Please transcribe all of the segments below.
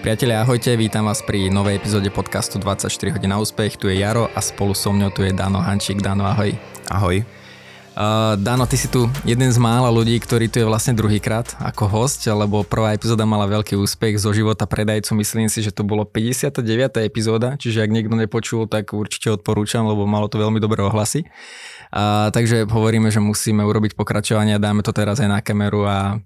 Priatelia, ahojte, vítam vás pri novej epizóde podcastu 24 hodín na úspech. Tu je Jaro a spolu so mňou tu je Dano Hančík. Dano, ahoj. Ahoj. Uh, Dano, ty si tu jeden z mála ľudí, ktorý tu je vlastne druhýkrát ako host, lebo prvá epizóda mala veľký úspech zo života predajcu. Myslím si, že to bolo 59. epizóda, čiže ak niekto nepočul, tak určite odporúčam, lebo malo to veľmi dobré ohlasy. Uh, takže hovoríme, že musíme urobiť pokračovanie dáme to teraz aj na kameru a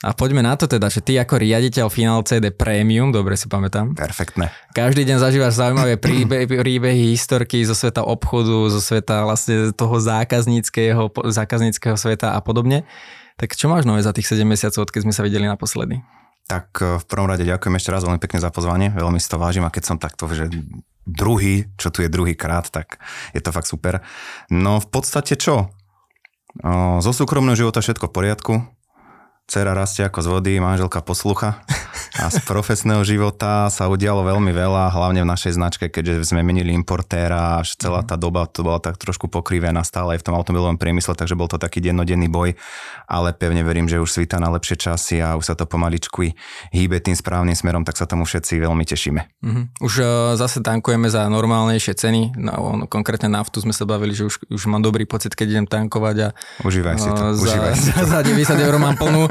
a poďme na to teda, že ty ako riaditeľ Final CD Premium, dobre si pamätám. Perfektné. Každý deň zažívaš zaujímavé príbehy, príbehy, historky zo sveta obchodu, zo sveta vlastne toho zákazníckého, zákazníckého sveta a podobne. Tak čo máš nové za tých 7 mesiacov, keď sme sa videli naposledy? Tak e, v prvom rade ďakujem ešte raz veľmi pekne za pozvanie, veľmi si to vážim a keď som takto, že druhý, čo tu je druhý krát, tak je to fakt super. No v podstate čo? Zo súkromného života všetko v poriadku, Cera rastie ako z vody, manželka poslucha a z profesného života sa udialo veľmi veľa, hlavne v našej značke, keďže sme menili importéra, až celá tá doba to bola tak trošku pokrivená stále aj v tom automobilovom priemysle, takže bol to taký dennodenný boj, ale pevne verím, že už svíta na lepšie časy a už sa to pomaličku hýbe tým správnym smerom, tak sa tomu všetci veľmi tešíme. Uh-huh. Už uh, zase tankujeme za normálnejšie ceny, no, konkrétne naftu sme sa bavili, že už, už mám dobrý pocit, keď idem tankovať a užívaj si to, uh, za, užívaj si to. za 90 eur mám plnú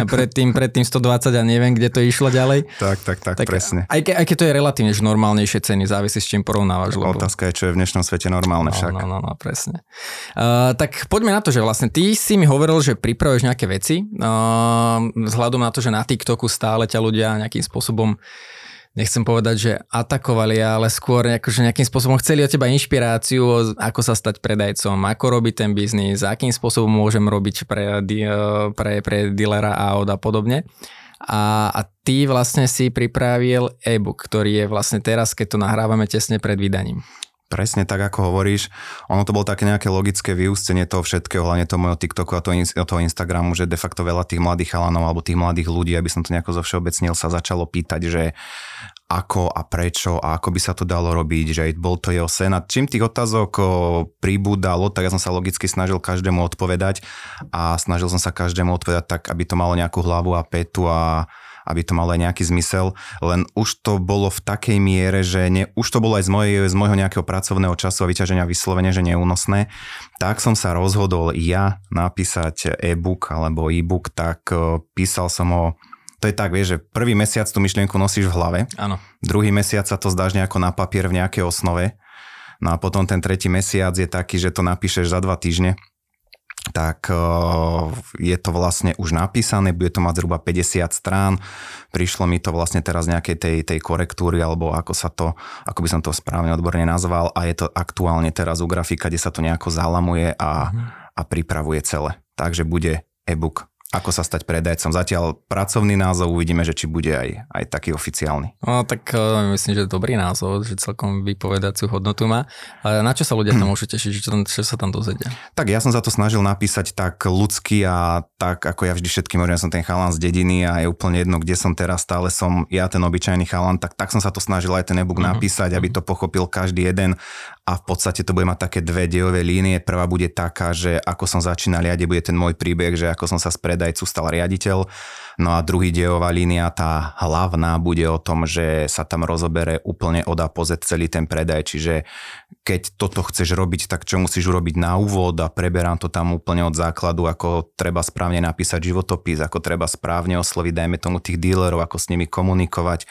a predtým, predtým 120 a neviem, kde to išlo ďalej. Tak, tak, tak, tak presne. Aj, ke, aj keď to je relatívne že normálnejšie ceny, závisí s čím porovnávaš. Lebo... Otázka je, čo je v dnešnom svete normálne no, však. No, no, no, presne. Uh, tak poďme na to, že vlastne ty si mi hovoril, že pripravuješ nejaké veci, uh, vzhľadom na to, že na TikToku stále ťa ľudia nejakým spôsobom nechcem povedať, že atakovali, ale skôr akože nejakým spôsobom chceli od teba inšpiráciu, ako sa stať predajcom, ako robiť ten biznis, akým spôsobom môžem robiť pre, pre, pre dealera aut a podobne. A, a ty vlastne si pripravil e-book, ktorý je vlastne teraz, keď to nahrávame tesne pred vydaním. Presne tak, ako hovoríš. Ono to bolo také nejaké logické vyústenie toho všetkého, hlavne toho mojho TikToku a toho, toho Instagramu, že de facto veľa tých mladých chalanov alebo tých mladých ľudí, aby som to nejako zo všeobecnil, sa začalo pýtať, že ako a prečo a ako by sa to dalo robiť, že bol to jeho sen. A čím tých otázok pribúdalo, tak ja som sa logicky snažil každému odpovedať a snažil som sa každému odpovedať tak, aby to malo nejakú hlavu a petu a aby to malo aj nejaký zmysel, len už to bolo v takej miere, že ne, už to bolo aj z, mojej, z môjho nejakého pracovného času a vyťaženia vyslovene, že neúnosné, tak som sa rozhodol ja napísať e-book alebo e-book, tak písal som ho to je tak, vieš, že prvý mesiac tú myšlienku nosíš v hlave, Áno. druhý mesiac sa to zdáš nejako na papier v nejakej osnove, no a potom ten tretí mesiac je taký, že to napíšeš za dva týždne, tak je to vlastne už napísané, bude to mať zhruba 50 strán. Prišlo mi to vlastne teraz nejakej tej, tej korektúry, alebo ako sa to, ako by som to správne odborne nazval a je to aktuálne teraz u grafika, kde sa to nejako zalamuje a, uh-huh. a pripravuje celé. Takže bude e-book ako sa stať predajcom. Zatiaľ pracovný názov, uvidíme, že či bude aj, aj taký oficiálny. No tak uh, myslím, že dobrý názov, že celkom vypovedaciu hodnotu má. Ale na čo sa ľudia tam môžu tešiť, čo, tam, čo sa tam dozvedia? Tak ja som sa to snažil napísať tak ľudsky a tak, ako ja vždy všetkým hovorím, ja som ten chalan z dediny a je úplne jedno, kde som teraz, stále som ja ten obyčajný chalan, tak, tak som sa to snažil aj ten e-book uh-huh. napísať, aby mhm. to pochopil každý jeden a v podstate to bude mať také dve dejové línie. Prvá bude taká, že ako som začínal kde bude ten môj príbeh, že ako som sa z predajcu stal riaditeľ No a druhý dejová línia, tá hlavná, bude o tom, že sa tam rozobere úplne od A po Z celý ten predaj, čiže keď toto chceš robiť, tak čo musíš urobiť na úvod a preberám to tam úplne od základu, ako treba správne napísať životopis, ako treba správne osloviť, dajme tomu tých dílerov, ako s nimi komunikovať,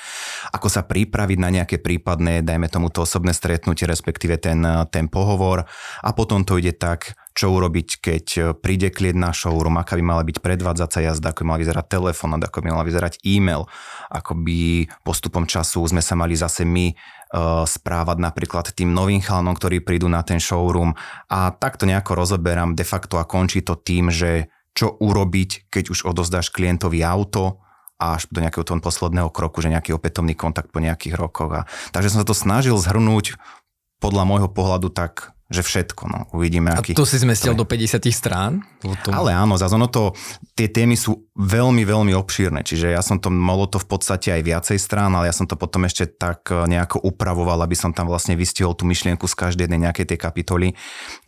ako sa pripraviť na nejaké prípadné, dajme tomu to osobné stretnutie, respektíve ten, ten pohovor. A potom to ide tak, čo urobiť, keď príde klient na showroom, aká by mala byť predvádzacia jazda, ako by mala vyzerať telefón, ako by mala vyzerať e-mail, ako by postupom času sme sa mali zase my uh, správať napríklad tým novým chalanom, ktorí prídu na ten showroom a takto nejako rozoberám de facto a končí to tým, že čo urobiť, keď už odozdáš klientovi auto, až do nejakého toho posledného kroku, že nejaký opätovný kontakt po nejakých rokoch. A, takže som sa to snažil zhrnúť podľa môjho pohľadu tak že všetko, no, uvidíme. Aký, a to si zmestil do 50 strán? To... Ale áno, zase ono to, tie témy sú veľmi, veľmi obšírne, čiže ja som to, malo to v podstate aj viacej strán, ale ja som to potom ešte tak e, nejako upravoval, aby som tam vlastne vystihol tú myšlienku z každej jednej nejakej tej kapitoly,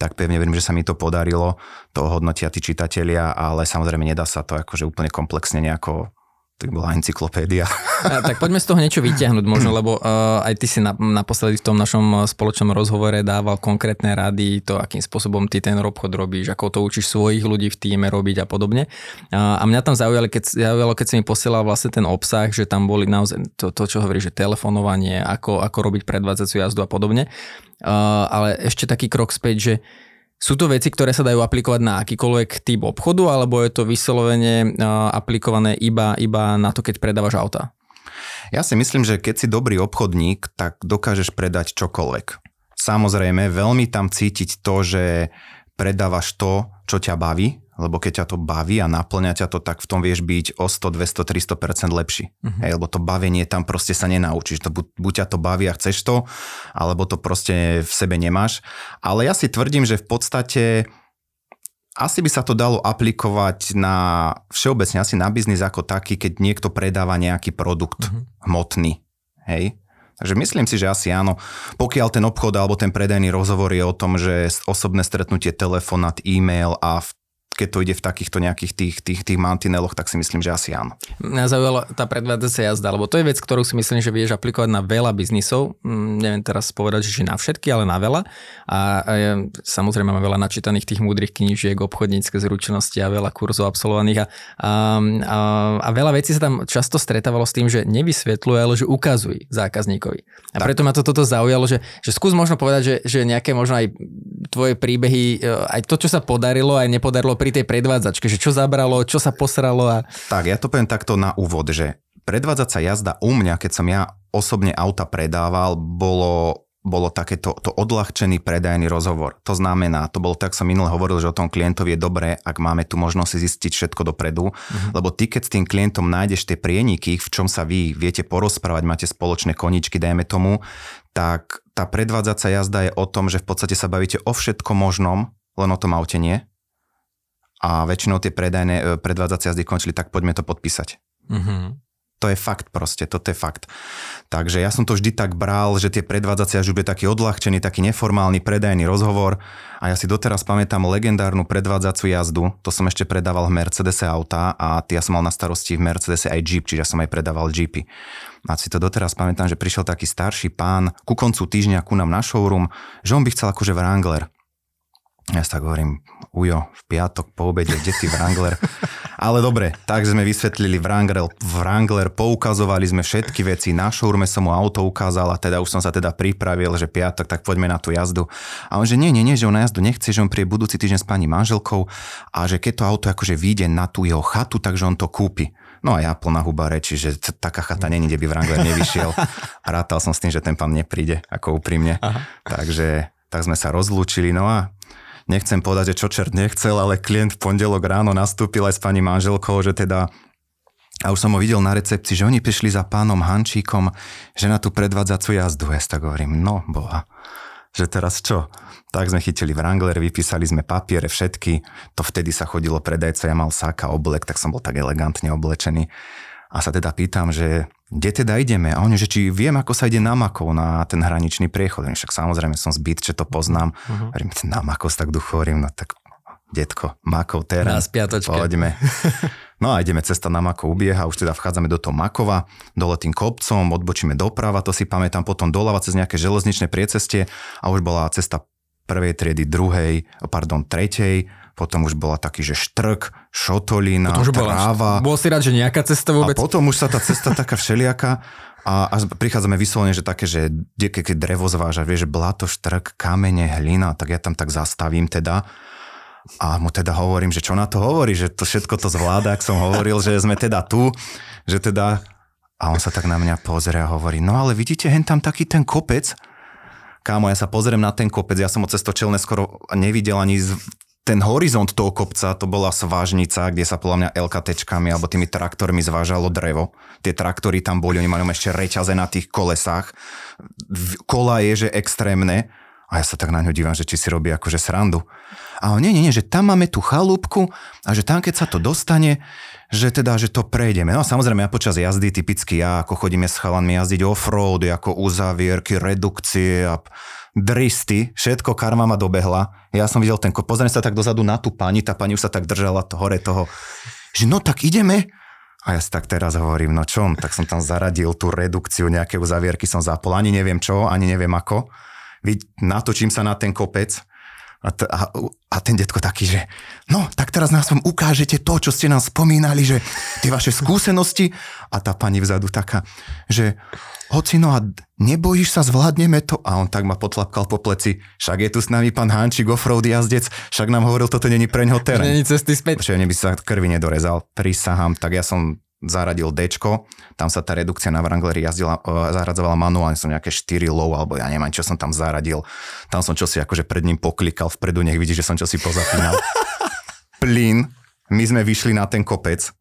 tak pevne verím, že sa mi to podarilo, to hodnotia tí čitatelia, ale samozrejme nedá sa to akože úplne komplexne nejako tak bola encyklopédia. A, tak poďme z toho niečo vyťahnuť možno, lebo uh, aj ty si na, naposledy v tom našom spoločnom rozhovore dával konkrétne rady, to akým spôsobom ty ten obchod robíš, ako to učíš svojich ľudí v týme robiť a podobne. Uh, a mňa tam zaujalo keď, zaujalo, keď si mi posielal vlastne ten obsah, že tam boli naozaj to, to čo hovorí, že telefonovanie, ako, ako robiť predvádzaciu jazdu a podobne. Uh, ale ešte taký krok späť, že sú to veci, ktoré sa dajú aplikovať na akýkoľvek typ obchodu, alebo je to vyslovene aplikované iba, iba na to, keď predávaš auta? Ja si myslím, že keď si dobrý obchodník, tak dokážeš predať čokoľvek. Samozrejme, veľmi tam cítiť to, že predávaš to, čo ťa baví, lebo keď ťa to baví a naplňa ťa to, tak v tom vieš byť o 100, 200, 300% lepší. Uh-huh. Hej, lebo to bavenie tam proste sa nenaučíš. To buď, buď ťa to baví a chceš to, alebo to proste v sebe nemáš. Ale ja si tvrdím, že v podstate asi by sa to dalo aplikovať na všeobecne, asi na biznis ako taký, keď niekto predáva nejaký produkt uh-huh. hmotný. Hej? Takže myslím si, že asi áno. Pokiaľ ten obchod alebo ten predajný rozhovor je o tom, že osobné stretnutie, telefonát, e-mail a v keď to ide v takýchto nejakých tých, tých, tých mantineloch, tak si myslím, že asi áno. Mňa zaujala tá predvádzacia jazda, lebo to je vec, ktorú si myslím, že vieš aplikovať na veľa biznisov. Mm, neviem teraz povedať, že na všetky, ale na veľa. A, a ja, samozrejme mám veľa načítaných tých múdrych knížiek, obchodnícke zručnosti a veľa kurzov absolvovaných. A, a, a, a veľa vecí sa tam často stretávalo s tým, že nevysvetľuje, ale že ukazuj zákazníkovi. A tak. preto ma to toto zaujalo, že, že skús možno povedať, že, že nejaké možno aj tvoje príbehy, e, aj to, čo sa podarilo, aj nepodarilo pri tej predvádzačke, že čo zabralo, čo sa posralo a... Tak, ja to poviem takto na úvod, že predvádzaca jazda u mňa, keď som ja osobne auta predával, bolo bolo takéto to odľahčený predajný rozhovor. To znamená, to bolo tak, som minule hovoril, že o tom klientovi je dobré, ak máme tu možnosť si zistiť všetko dopredu, uh-huh. lebo ty, keď s tým klientom nájdeš tie prieniky, v čom sa vy viete porozprávať, máte spoločné koničky, dajme tomu, tak tá predvádzaca jazda je o tom, že v podstate sa bavíte o všetkom možnom, len o tom aute nie a väčšinou tie predajné, e, predvádzacie jazdy končili, tak poďme to podpísať. Mm-hmm. To je fakt proste, toto je fakt. Takže ja som to vždy tak bral, že tie predvádzacie jazdy bude taký odľahčený, taký neformálny predajný rozhovor a ja si doteraz pamätám legendárnu predvádzaciu jazdu, to som ešte predával v Mercedese auta a ja som mal na starosti v Mercedese aj Jeep, čiže ja som aj predával Jeepy. A si to doteraz pamätám, že prišiel taký starší pán ku koncu týždňa ku nám na showroom, že on by chcel akože Wrangler. Ja si tak hovorím, ujo, v piatok po obede, kde ty Wrangler? Ale dobre, tak sme vysvetlili Wrangler, Wrangler, poukazovali sme všetky veci, na showroome som mu auto ukázal a teda už som sa teda pripravil, že piatok, tak poďme na tú jazdu. A on že nie, nie, nie, že on na jazdu nechce, že on príde budúci týždeň s pani manželkou a že keď to auto akože vyjde na tú jeho chatu, takže on to kúpi. No a ja plná huba reči, že t- taká chata není, kde by Wrangler nevyšiel. A rátal som s tým, že ten pán nepríde, ako úprimne. Aha. Takže tak sme sa rozlúčili. No a nechcem povedať, že čo čert nechcel, ale klient v pondelok ráno nastúpil aj s pani manželkou, že teda a už som ho videl na recepcii, že oni prišli za pánom Hančíkom, že na tú predvádzacu jazdu. Ja tak hovorím, no boha, že teraz čo? Tak sme chytili Wrangler, vypísali sme papiere všetky, to vtedy sa chodilo predajca, ja mal sáka oblek, tak som bol tak elegantne oblečený. A sa teda pýtam, že kde teda ideme? A oni, že či viem, ako sa ide na Makov, na ten hraničný priechod. Však samozrejme som zbyt, že to poznám. Uh-huh. Hovorím, na Makov tak duchu hovorím, no tak detko, Makov teraz. Poďme. No a ideme cesta na Makov ubieha, už teda vchádzame do toho Makova, dole tým kopcom, odbočíme doprava, to si pamätám, potom doľava cez nejaké železničné priecestie a už bola cesta prvej triedy, druhej, pardon, tretej, potom už bola taký, že štrk, šotolina, tráva. Bol si rád, že nejaká cesta vôbec? A potom už sa tá cesta taká všelijaká a, a prichádzame vyslovene, že také, že keď drevo zváža, vieš, blato, štrk, kamene, hlina, tak ja tam tak zastavím teda. A mu teda hovorím, že čo na to hovorí, že to všetko to zvláda, ak som hovoril, že sme teda tu, že teda... A on sa tak na mňa pozrie a hovorí, no ale vidíte, hen tam taký ten kopec, kámo, ja sa pozriem na ten kopec, ja som ho cez to čelné skoro nevidel ani z ten horizont toho kopca, to bola svážnica, kde sa podľa mňa LKTčkami alebo tými traktormi zvážalo drevo. Tie traktory tam boli, oni mali ešte reťaze na tých kolesách. Kola je, že extrémne. A ja sa tak na ňu dívam, že či si robí akože srandu. A nie, nie, nie, že tam máme tú chalúbku a že tam, keď sa to dostane, že teda, že to prejdeme. No a samozrejme, ja počas jazdy, typicky ja, ako chodíme s chalanmi jazdiť off-road, ako uzavierky, redukcie a dristy, všetko karma ma dobehla. Ja som videl ten, pozriem sa tak dozadu na tú pani, tá pani už sa tak držala to hore toho, že no tak ideme. A ja si tak teraz hovorím, no čo, tak som tam zaradil tú redukciu, nejaké uzavierky som zapol, ani neviem čo, ani neviem ako. Natočím sa na ten kopec, a, t- a, a ten detko taký, že no, tak teraz nás vám ukážete to, čo ste nám spomínali, že tie vaše skúsenosti. A tá pani vzadu taká, že hoci no a nebojíš sa, zvládneme to? A on tak ma potlapkal po pleci, však je tu s nami pán Hančík, offroad jazdec, však nám hovoril, toto není preňho terén. Není cesty späť. Čiže by sa krvi nedorezal, prisahám, tak ja som zaradil D, tam sa tá redukcia na Wrangleri jazdila, uh, zaradzovala manuálne, som nejaké 4 low, alebo ja neviem, čo som tam zaradil. Tam som čosi akože pred ním poklikal vpredu, nech vidí, že som čosi pozapínal. Plyn, my sme vyšli na ten kopec,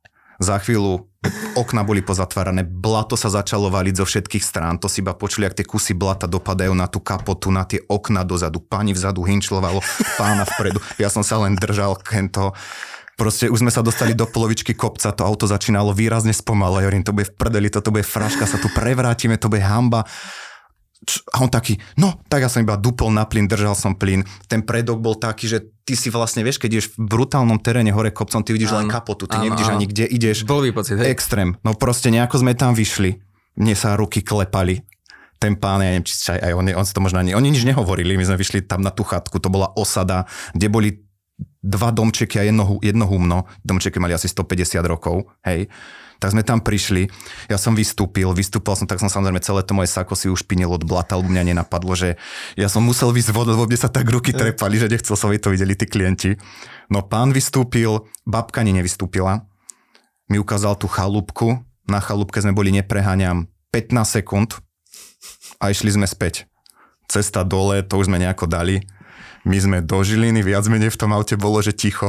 za chvíľu okna boli pozatvárané, blato sa začalo valiť zo všetkých strán, to si iba počuli, ak tie kusy blata dopadajú na tú kapotu, na tie okna dozadu, pani vzadu hinčlovalo, pána vpredu, ja som sa len držal kento Proste už sme sa dostali do polovičky kopca, to auto začínalo výrazne spomalať. Ja hovorím, to bude v prdeli, toto bude fraška, sa tu prevrátime, to bude hamba. A on taký, no, tak ja som iba dupol na plyn, držal som plyn. Ten predok bol taký, že ty si vlastne, vieš, keď ideš v brutálnom teréne hore kopcom, ty vidíš áno, len kapotu, ty áno, nevidíš áno. ani kde ideš. Blbý pocit, hej. Extrém. No proste nejako sme tam vyšli. Mne sa ruky klepali ten pán, ja neviem, či aj on, on to možno ani, oni nič nehovorili, my sme vyšli tam na tú chatku, to bola osada, kde boli dva domčeky a jedno, jedno humno. Domčeky mali asi 150 rokov, hej. Tak sme tam prišli, ja som vystúpil, vystúpil som, tak som samozrejme celé to moje sako si už pinil od blata, lebo mňa nenapadlo, že ja som musel vysť vodu, lebo mne sa tak ruky trepali, že nechcel som, aby to videli tí klienti. No pán vystúpil, babka ani nevystúpila, mi ukázal tú chalúbku, na chalúbke sme boli, nepreháňam, 15 sekúnd a išli sme späť. Cesta dole, to už sme nejako dali my sme do Žiliny, viac menej v tom aute bolo, že ticho.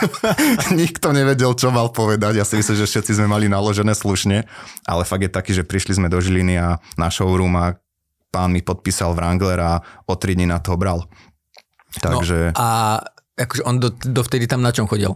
Nikto nevedel, čo mal povedať. Ja si myslím, že všetci sme mali naložené slušne, ale fakt je taký, že prišli sme do Žiliny a na showroom a pán mi podpísal Wrangler a o tri dní na to bral. Takže... No a akože on do, dovtedy tam na čom chodil?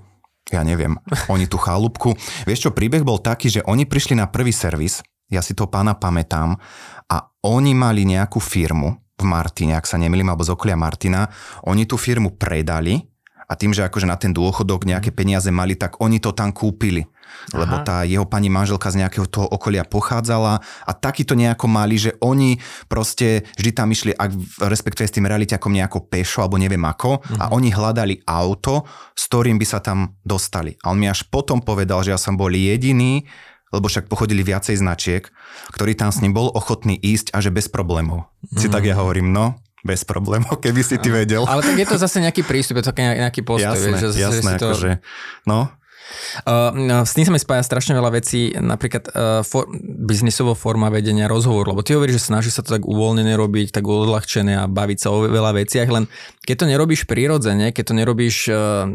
Ja neviem. Oni tú chalúbku... Vieš čo, príbeh bol taký, že oni prišli na prvý servis, ja si to pána pamätám, a oni mali nejakú firmu, v Martine, ak sa nemýlim, alebo z okolia Martina, oni tú firmu predali a tým, že akože na ten dôchodok nejaké peniaze mali, tak oni to tam kúpili. Aha. Lebo tá jeho pani manželka z nejakého toho okolia pochádzala a takýto nejako mali, že oni proste vždy tam išli, ak, respektuje s tým realiťakom nejako pešo alebo neviem ako uh-huh. a mhm. oni hľadali auto, s ktorým by sa tam dostali. A on mi až potom povedal, že ja som bol jediný, lebo však pochodili viacej značiek, ktorý tam s ním bol ochotný ísť a že bez problémov. Mm. Si tak ja hovorím, no, bez problémov, keby si ty vedel. Ale tak je to zase nejaký prístup, je to nejaký postoj. Jasné, vieš, že, jasné, že to... akože, no. Uh, s tým sa mi spája strašne veľa vecí, napríklad uh, for, biznisová forma vedenia rozhovoru, lebo ty hovoríš, že snaží sa to tak uvoľnené robiť, tak odľahčené a baviť sa o veľa veciach, len keď to nerobíš prirodzene, keď to nerobíš uh,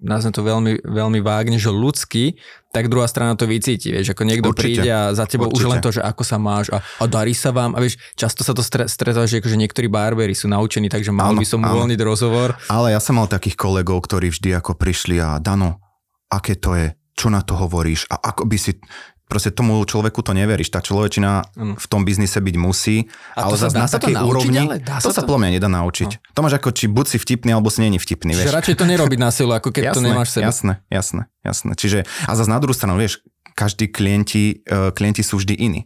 nazvem to veľmi, veľmi vágne, že ľudský, tak druhá strana to vycíti, vieš, ako niekto Určite. príde a za tebou Určite. už len to, že ako sa máš a, a darí sa vám a vieš, často sa to stretá, že akože niektorí barberi sú naučení, takže mal áno, by som uvoľniť rozhovor. Ale ja som mal takých kolegov, ktorí vždy ako prišli a Dano, aké to je, čo na to hovoríš a ako by si, proste tomu človeku to neveríš. Tá človečina v tom biznise byť musí, a ale zase na takej úrovni, ale dá to sa, podľa mňa nedá naučiť. No. To máš ako, či buď si vtipný, alebo si není vtipný. Čiže vieš. radšej to nerobiť na silu, ako keď jasné, to nemáš sebe. Jasné, jasné, jasné. Čiže, a zase na druhú stranu, vieš, každý klienti, uh, klienti sú vždy iní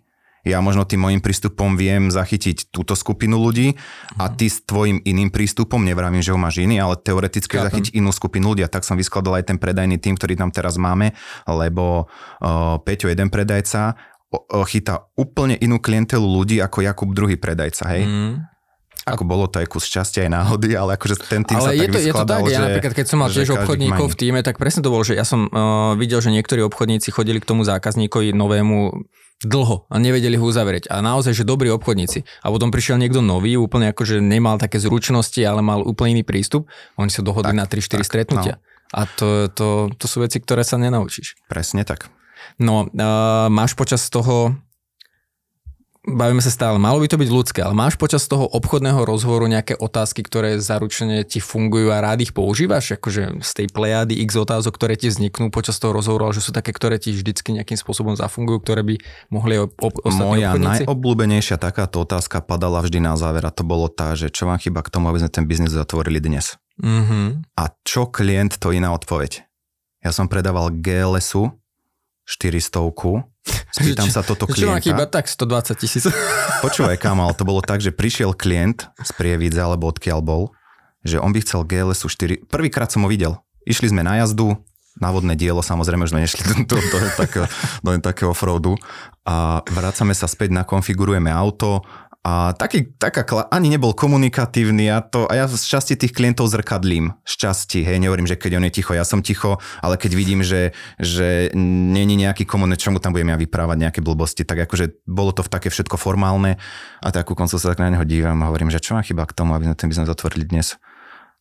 ja možno tým môjim prístupom viem zachytiť túto skupinu ľudí a mhm. ty s tvojim iným prístupom, nevravím, že ho máš iný, ale teoreticky Chápem. zachytiť inú skupinu ľudí a tak som vyskladal aj ten predajný tým, ktorý tam teraz máme, lebo uh, Peťo, jeden predajca, chytá úplne inú klientelu ľudí ako Jakub, druhý predajca, hej? Mm. Ako bolo to aj kus šťastia aj náhody, ale akože ten tým ale sa je tak to, je to tak, že, ja napríklad keď som mal tiež obchodníkov v týme, tak presne to bolo, že ja som uh, videl, že niektorí obchodníci chodili k tomu zákazníkovi novému dlho a nevedeli ho uzavrieť. A naozaj, že dobrí obchodníci. A potom prišiel niekto nový, úplne ako, že nemal také zručnosti, ale mal úplne iný prístup. Oni sa dohodli tak, na 3-4 stretnutia. No. A to, to, to sú veci, ktoré sa nenaučíš. Presne tak. No, uh, máš počas toho bavíme sa stále, malo by to byť ľudské, ale máš počas toho obchodného rozhovoru nejaké otázky, ktoré zaručene ti fungujú a rád ich používaš? Akože z tej plejady x otázok, ktoré ti vzniknú počas toho rozhovoru, ale že sú také, ktoré ti vždycky nejakým spôsobom zafungujú, ktoré by mohli ob- ostatní Moja obchodníci? najobľúbenejšia takáto otázka padala vždy na záver a to bolo tá, že čo vám chyba k tomu, aby sme ten biznis zatvorili dnes. Mm-hmm. A čo klient, to iná odpoveď. Ja som predával GLSu 400 Spýtam sa toto Čo má klienta. chýba tak 120 tisíc. Počúvaj, Kamal, to bolo tak, že prišiel klient z Prievidze, alebo odkiaľ bol, že on by chcel GLS 4. Prvýkrát som ho videl. Išli sme na jazdu, návodné dielo, samozrejme, už sme nešli do, do, do, takého, do takého offroadu a vracame sa späť, nakonfigurujeme auto a taký, taká, ani nebol komunikatívny a, to, a ja z časti tých klientov zrkadlím. Z časti, hej, nehovorím, že keď on je ticho, ja som ticho, ale keď vidím, že, že není nejaký komun, čomu tam budem ja vyprávať nejaké blbosti, tak akože bolo to v také všetko formálne a takú koncu sa tak na neho dívam a hovorím, že čo má chyba k tomu, aby sme ten biznes otvorili dnes.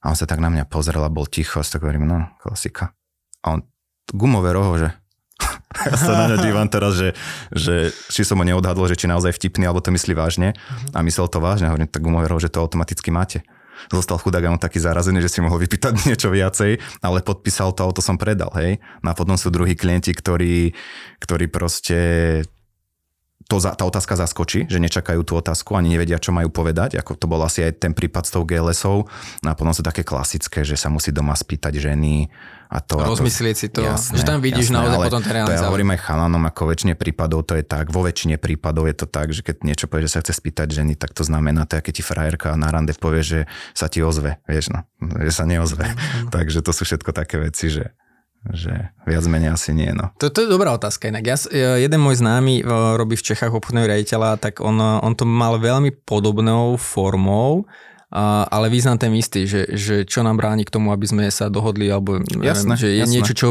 A on sa tak na mňa pozrel a bol ticho a tak hovorím, no, klasika. A on, gumové roho, že ja sa na ňa dívam teraz, že, že či som ho neodhadol, že či naozaj vtipný, alebo to myslí vážne. A myslel to vážne. Hovorím, tak gumoverov, že to automaticky máte. Zostal chudák a on taký zarazený, že si mohol vypýtať niečo viacej, ale podpísal to, auto som predal, hej. No a potom sú druhí klienti, ktorí, ktorí proste to, tá otázka zaskočí, že nečakajú tú otázku, ani nevedia, čo majú povedať, ako to bol asi aj ten prípad s tou GLS-ov. No a potom sú také klasické, že sa musí doma spýtať ženy a to. Rozmyslieť si to, jasné, že tam vidíš jasné, naozaj potom ten reálny ja hovorím aj chalanom, ako väčšine prípadov to je tak, vo väčšine prípadov je to tak, že keď niečo povie, že sa chce spýtať ženy, tak to znamená to, keď ti frajerka na rande povie, že sa ti ozve, vieš no, že sa neozve. Mhm. Takže to sú všetko také veci, že že viac menej asi nie, no. To, to je dobrá otázka inak. Ja, e, jeden môj známy e, robí v Čechách obchodného riaditeľa, tak on, e, on to mal veľmi podobnou formou, a, ale význam ten istý, že, že čo nám bráni k tomu, aby sme sa dohodli, alebo neviem, Jasné, že je jasné. niečo, čo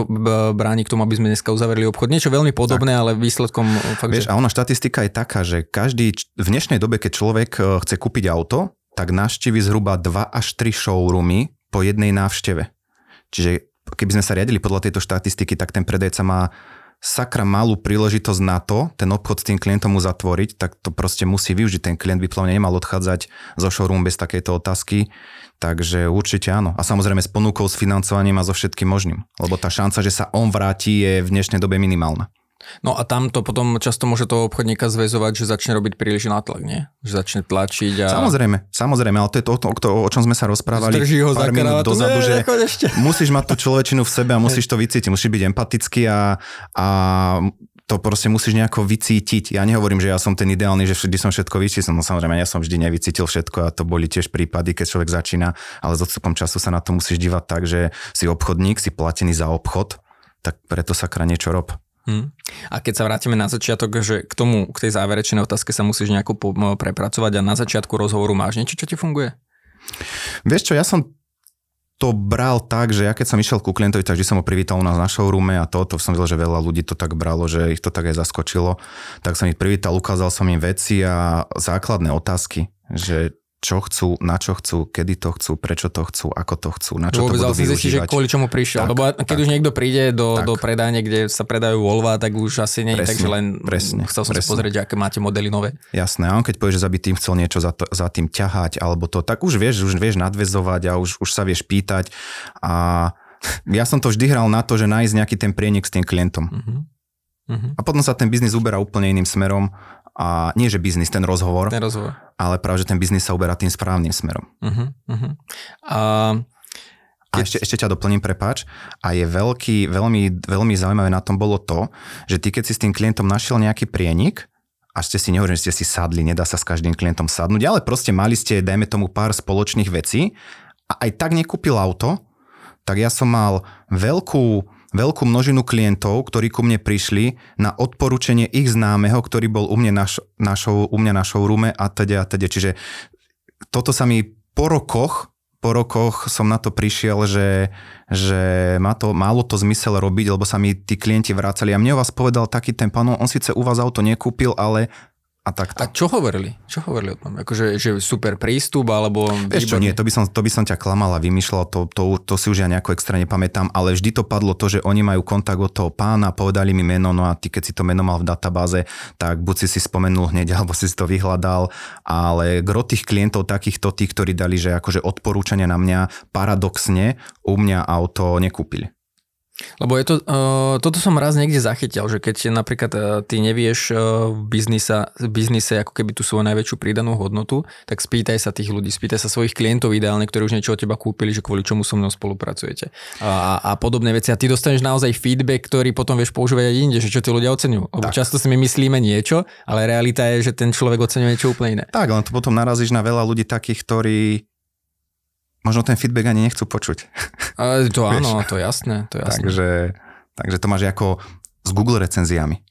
bráni k tomu, aby sme dneska uzavreli obchod. Niečo veľmi podobné, ale výsledkom e, fakt, Vieš, že... a ona štatistika je taká, že každý, v dnešnej dobe, keď človek e, chce kúpiť auto, tak navštívi zhruba 2 až 3 showroomy po jednej návšteve. Čiže keby sme sa riadili podľa tejto štatistiky, tak ten predajca má sakra malú príležitosť na to, ten obchod s tým klientom uzatvoriť, tak to proste musí využiť. Ten klient by plavne nemal odchádzať zo showroom bez takejto otázky. Takže určite áno. A samozrejme s ponukou, s financovaním a so všetkým možným. Lebo tá šanca, že sa on vráti, je v dnešnej dobe minimálna. No a tam to potom často môže toho obchodníka zväzovať, že začne robiť príliš nátlak, nie? Že začne tlačiť a... Samozrejme, samozrejme, ale to je to, to, to o čom sme sa rozprávali Zdrží ho pár minút dozadu, Nie, že ešte. musíš mať tú človečinu v sebe a musíš to vycítiť, musíš byť empatický a, a to proste musíš nejako vycítiť. Ja nehovorím, že ja som ten ideálny, že vždy som všetko vyčíslil. No samozrejme, ja som vždy nevycítil všetko a to boli tiež prípady, keď človek začína, ale s odstupom času sa na to musíš dívať tak, že si obchodník, si platený za obchod, tak preto sa niečo rob. Hm. A keď sa vrátime na začiatok, že k tomu, k tej záverečnej otázke sa musíš nejako prepracovať a na začiatku rozhovoru máš niečo, čo ti funguje? Vieš čo, ja som to bral tak, že ja keď som išiel ku klientovi, tak vždy som ho privítal u nás na showroome a to, to som videl, že veľa ľudí to tak bralo, že ich to tak aj zaskočilo. Tak som ich privítal, ukázal som im veci a základné otázky, že čo chcú, na čo chcú, kedy to chcú, prečo to chcú, ako to chcú, na čo Vôbec to budú si zistí, že využívať. kvôli čomu prišiel. Tak, Lebo keď tak. už niekto príde do, Tak. do predajne, kde sa predajú Volva, tak už asi nie, Presne, takže len presne, chcel som sa presne. pozrieť, že aké máte modely nové. Jasné, a on keď povie, že by tým chcel niečo za, to, za tým ťahať alebo to, tak už vieš, už vieš nadvezovať a už, už sa vieš pýtať a ja som to vždy hral na to, že nájsť nejaký ten prienik s tým klientom. Uh-huh. Uh-huh. A potom sa ten biznis uberá úplne iným smerom a nie, že biznis, ten rozhovor, Ten rozhovor. ale práve, že ten biznis sa uberá tým správnym smerom. Uh-huh. Uh-huh. A A ešte, ešte ťa doplním, prepáč. A je veľký, veľmi, veľmi zaujímavé na tom bolo to, že ty keď si s tým klientom našiel nejaký prienik, a ste si nehovorili, že ste si sadli, nedá sa s každým klientom sadnúť, ale proste mali ste, dajme tomu, pár spoločných vecí a aj tak nekúpil auto, tak ja som mal veľkú, veľkú množinu klientov, ktorí ku mne prišli na odporúčanie ich známeho, ktorý bol u mňa na, š- na, show, u mňa na showroome a teda a teda. Čiže toto sa mi po rokoch, po rokoch som na to prišiel, že, že má to, málo to zmysel robiť, lebo sa mi tí klienti vrácali. A mne o vás povedal taký ten pán, on síce u vás auto nekúpil, ale a takto. A čo hovorili? Čo hovorili o tom? Akože, že super prístup, alebo... Vieš čo, nie, to by, som, to by som ťa klamal a vymýšľal, to, to, to si už ja nejako extra nepamätám, ale vždy to padlo to, že oni majú kontakt od toho pána, povedali mi meno, no a ty keď si to meno mal v databáze, tak buď si si spomenul hneď, alebo si to vyhľadal, ale gro tých klientov takýchto, tých, ktorí dali, že akože odporúčania na mňa, paradoxne u mňa auto nekúpili. Lebo je to, uh, toto som raz niekde zachytil, že keď napríklad uh, ty nevieš uh, v, biznise, v biznise ako keby tú svoju najväčšiu pridanú hodnotu, tak spýtaj sa tých ľudí, spýtaj sa svojich klientov ideálne, ktorí už niečo od teba kúpili, že kvôli čomu so mnou spolupracujete. A, a podobné veci. A ty dostaneš naozaj feedback, ktorý potom vieš používať aj inde, že čo tí ľudia oceňujú. Lebo často si my myslíme niečo, ale realita je, že ten človek oceňuje niečo úplne iné. Tak, len to potom narazíš na veľa ľudí takých, ktorí možno ten feedback ani nechcú počuť. Ale to áno, to jasné. To jasné. Takže, takže to máš ako s Google recenziami.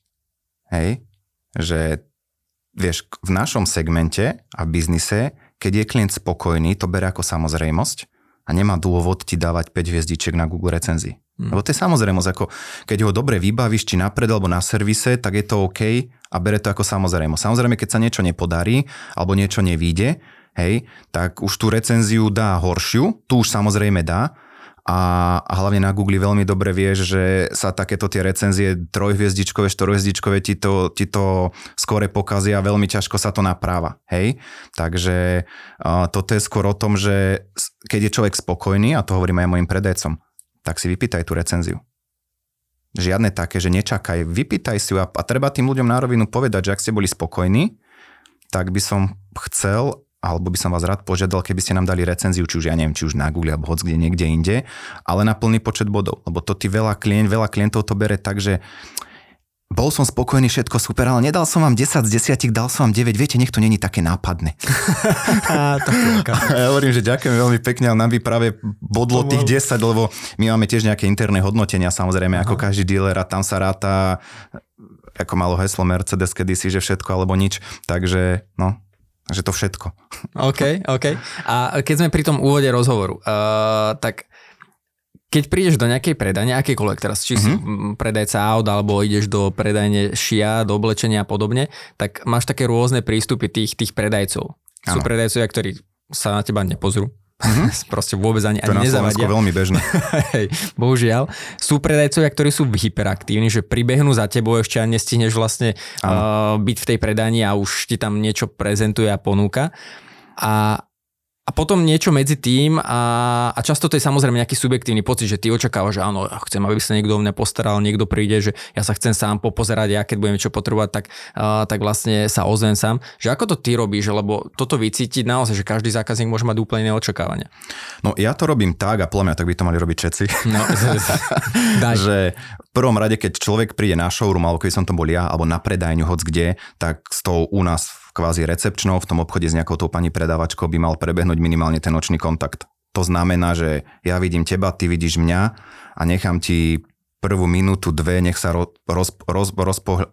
Hej? Že vieš, v našom segmente a v biznise, keď je klient spokojný, to bere ako samozrejmosť a nemá dôvod ti dávať 5 hviezdičiek na Google recenzii. Hmm. Lebo to je samozrejmosť, ako keď ho dobre vybavíš, či napred alebo na servise, tak je to OK a bere to ako samozrejmosť. Samozrejme, keď sa niečo nepodarí alebo niečo nevíde, hej, tak už tú recenziu dá horšiu, tu už samozrejme dá, a, a hlavne na Google veľmi dobre vieš, že sa takéto tie recenzie trojhviezdičkové, štvorhviezdičkové ti to, ti to skore pokazia a veľmi ťažko sa to napráva. Hej? Takže uh, toto je skôr o tom, že keď je človek spokojný, a to hovorím aj mojim predajcom, tak si vypýtaj tú recenziu. Žiadne také, že nečakaj, vypýtaj si ju a, a treba tým ľuďom na rovinu povedať, že ak ste boli spokojní, tak by som chcel, alebo by som vás rád požiadal, keby ste nám dali recenziu, či už ja neviem, či už na Google alebo hoď kde niekde inde, ale na plný počet bodov. Lebo to ty veľa, klient, veľa klientov to bere tak, že bol som spokojný, všetko super, ale nedal som vám 10 z 10, dal som vám 9, viete, nech to není také nápadné. ja hovorím, že ďakujem veľmi pekne, ale nám by práve bodlo tých 10, lebo my máme tiež nejaké interné hodnotenia, samozrejme, Aha. ako každý dealer a tam sa ráta ako malo heslo Mercedes kedysi, že všetko alebo nič, takže no, Takže to všetko. OK, OK. A keď sme pri tom úvode rozhovoru, uh, tak keď prídeš do nejakej predajne, akékoľvek teraz, či mm-hmm. si mhm. predajca aut, alebo ideš do predajne šia, do oblečenia a podobne, tak máš také rôzne prístupy tých, tých predajcov. Ano. Sú predajcovia, ktorí sa na teba nepozrú, Mm-hmm. Proste vôbec ani, ani to na veľmi bežné. Hej, bohužiaľ. Sú predajcovia, ktorí sú hyperaktívni, že pribehnú za tebou, ešte ani nestihneš vlastne uh, byť v tej predani a už ti tam niečo prezentuje a ponúka. A, a potom niečo medzi tým a, a často to je samozrejme nejaký subjektívny pocit, že ty očakávaš, že áno, chcem, aby sa niekto o mňa postaral, niekto príde, že ja sa chcem sám popozerať, ja keď budem čo potrebovať, tak, uh, tak vlastne sa ozvem sám. Že ako to ty robíš, lebo toto vycítiť naozaj, že každý zákazník môže mať úplne iné očakávania. No ja to robím tak a podľa mňa tak by to mali robiť všetci. No, že v prvom rade, keď človek príde na showroom, alebo keď som to bol ja, alebo na predajňu hoc kde, tak s tou u nás kvázi recepčnou v tom obchode s nejakou tou pani predávačkou by mal prebehnúť minimálne ten očný kontakt. To znamená, že ja vidím teba, ty vidíš mňa a nechám ti prvú minútu, dve, nech sa roz, roz, roz, rozpo,